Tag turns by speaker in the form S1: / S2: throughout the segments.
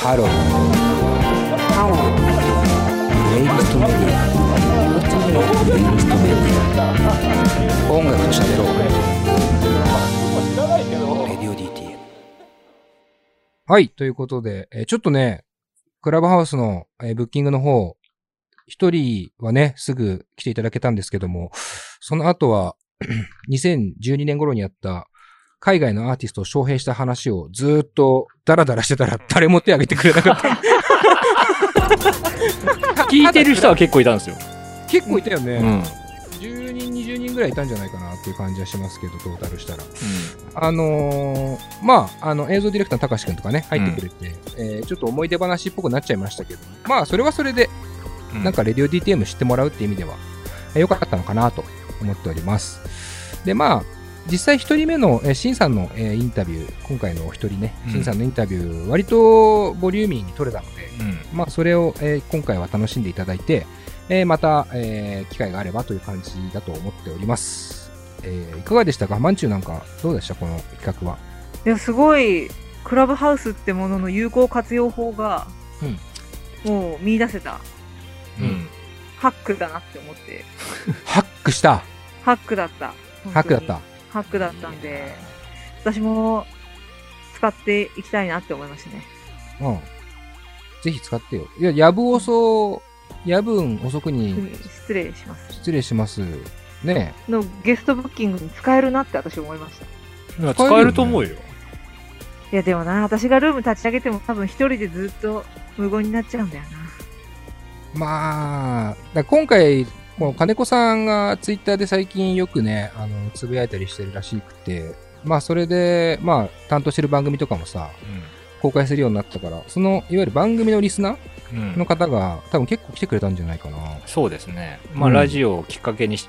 S1: Hello hello プレイリストメディアプレイリストメディア音楽と喋ろうレディオ DTM
S2: はい、ということで、えーちょっとね、クラブハウスの、えーブッキングの方、一人はね、すぐ来ていただけたんですけども、その後は、2012年頃にやった、海外のアーティストを招聘した話をずーっとダラダラしてたら誰も手挙げてくれなかった。
S3: 聞いてる人は結構いたんですよ。
S2: 結構いたよね。
S3: うん。
S2: 10人、20人ぐらいいたんじゃないかなっていう感じはしますけど、トータルしたら。あのーまあ、あの、映像ディレクターの高橋くんとかね、入ってくれて、えーちょっと思い出話っぽくなっちゃいましたけど、まあ、それはそれで、
S3: うん
S2: なんか、レディオ DTM 知ってもらうっていう意味では、えー良かったのかなと思っております。で、まあ、実際一人目の、えー、シンさんの、えーインタビュー、今回のお一人ね、
S3: うん
S2: シンさんのインタビュー、割とボリューミーに取れたので、
S3: うん。
S2: まあ、それを、えー今回は楽しんでいただいて、えーまた、えー機会があればという感じだと思っております。えーいかがでしたか？マンチューなんか、どうでした？この企画は。
S4: いや、すごい、クラブハウスってものの有効活用法が、もう見出せた。
S3: うん。
S4: ハックだなって思って。
S2: ハックした
S4: ハックだった。
S2: ハックだった。
S4: ハックだったんで、私も使っていきたいなって思いましたね。
S2: うん。ぜひ使ってよ。いや、やぶ遅、夜分遅くに
S4: 失礼します。
S2: 失礼します。ね
S4: のゲストブッキングに使えるなって私思いました。
S3: 使えると思うよ。
S4: いやでもな、私がルーム立ち上げても多分一人でずっと無言になっちゃうんだよな。
S2: まあ、今回、この金子さんがツイッターで最近よくね、あの、つぶやいたりしてるらしくて、まあそれで、まあ担当してる番組とかもさ、公開するようになったから、その、いわゆる番組のリスナ
S3: うん。うん
S2: ーの方が多分結構来てくれたんじゃないかな。
S3: そうですね。まあ、
S2: うん
S3: ラジオをきっかけにし、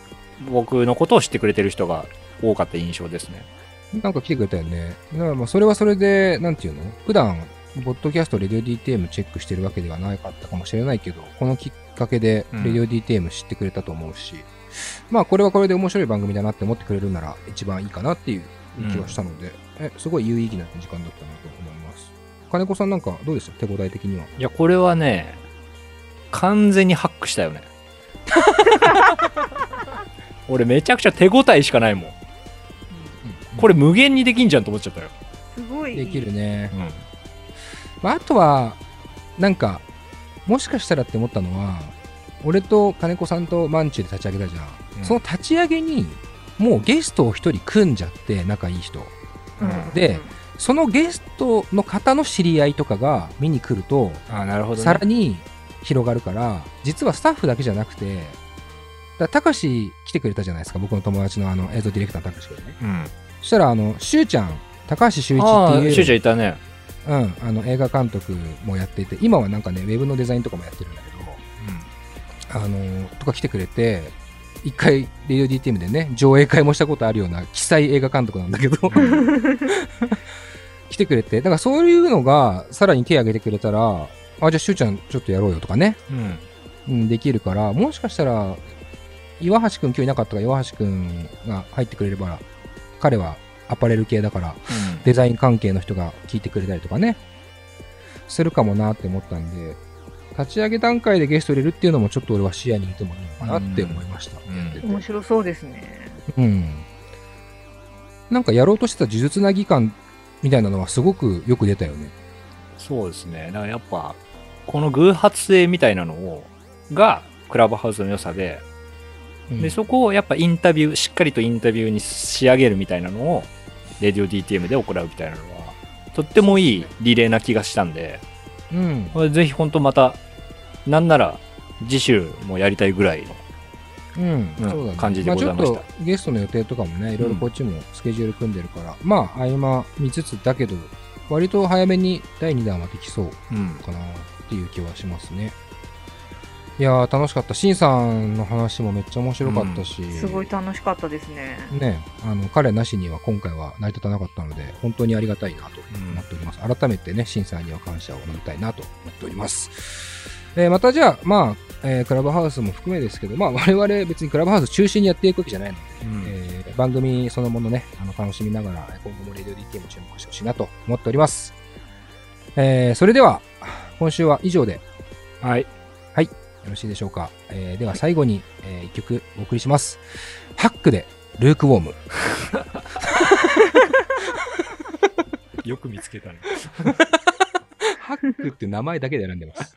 S3: 僕のことを知ってくれてる人が多かった印象ですね。
S2: なんか来てくれたよね。だからまあそれはそれで、なんていうの？普段、ポッドキャスト、レディオ DTM チェックしてるわけではなかったかもしれないけど、このきっかけで、
S3: うん
S2: レディオ DTM 知ってくれたと思うし、まあこれはこれで面白い番組だなって思ってくれるなら一番いいかなっていう気はしたので、えすごい有意義な時間だったなと思います。金子さんなんかどうでした？手応え的には。
S3: いや、これはね、完全にハックしたよね。俺めちゃくちゃ手応えしかないもん。これ無限にできんじゃんと思っちゃったよ。
S4: すごい。
S2: できるね。
S3: うん。
S2: まあ、あとは、なんか、もしかしたらって思ったのは、俺と金子さんとマンチュで立ち上げたじゃん。
S3: うん
S2: その立ち上げに、もうゲストを一人組んじゃって、仲いい人。
S4: うん
S2: でそのゲストの方の知り合いとかが見に来ると、
S3: あなるほど、ね。
S2: さらに広がるから、実はスタッフだけじゃなくて、だから高橋来てくれたじゃないですか、僕の友達のあの映像ディレクターの高橋君ね。
S3: うん。
S2: そしたら、あの、しゅうちゃん、高橋修一っていう、
S3: しゅうちゃんいたね。
S2: うん、あの映画監督もやっていて、今はなんかね、ウェブのデザインとかもやってるんだけど、あのとか来てくれて、一回、レディオ DTM でね、上映会もしたことあるような、記載映画監督なんだけど、来てくれて、だからそういうのが、さらに手挙げてくれたら、あ、じゃあ、しゅうちゃんちょっとやろうよとかね、
S3: うん。うん。
S2: うん、できるから、もしかしたら、岩橋くん今日いなかったから、岩橋くんが入ってくれれば、彼はアパレル系だから、デザイン関係の人が聞いてくれたりとかね、するかもなって思ったんで、立ち上げ段階でゲスト入れるっていうのもちょっと俺は視野に入れてもいいのかなって思いました。
S3: うん
S4: 面白そうですね。
S2: うん。なんかやろうとしてた呪術なぎ感みたいなのはすごくよく出たよね。
S3: そうですね。だからやっぱ、この偶発性みたいなのを、が、クラブハウスの良さで、
S2: うん
S3: で、そこをやっぱインタビュー、しっかりとインタビューに仕上げるみたいなのを、レディオ DTM で行うみたいなのは、とってもいいリレーな気がしたんで、
S2: うん。
S3: これぜひ本当また、なんなら、次週もやりたいぐらいの。
S2: うん、
S3: うん
S2: そうだね。
S3: 感じでございました
S2: あちょっとゲストの予定とかもね、いろいろこっちもスケジュール組んでるから、まあ、合間見つつだけど、割と早めに第2弾はできそう
S3: うん。
S2: かなっていう気はしますね。いやー、楽しかった。シンさんの話もめっちゃ面白かったし、
S4: すごい楽しかったですね。
S2: ね、あの、彼なしには今回は成り立たなかったので、本当にありがたいなと思っております。改めてね、シンさんには感謝を述べたいなと思っております。えーまたじゃあ、まあ、えークラブハウスも含めですけど、まあ、我々別にクラブハウス中心にやっていくわけじゃないので、
S3: うん
S2: えー番組そのものね、あの楽しみながら、今後もレディオ DTM 注目してほしいなと思っております。えーそれでは、今週は以上で
S3: はい。
S2: よろしいでしょうか？えーでは最後に、えー一曲お送りします。ハックでルークウォーム。
S3: よく見つけたね。
S2: ハックって名前だけで選んでます。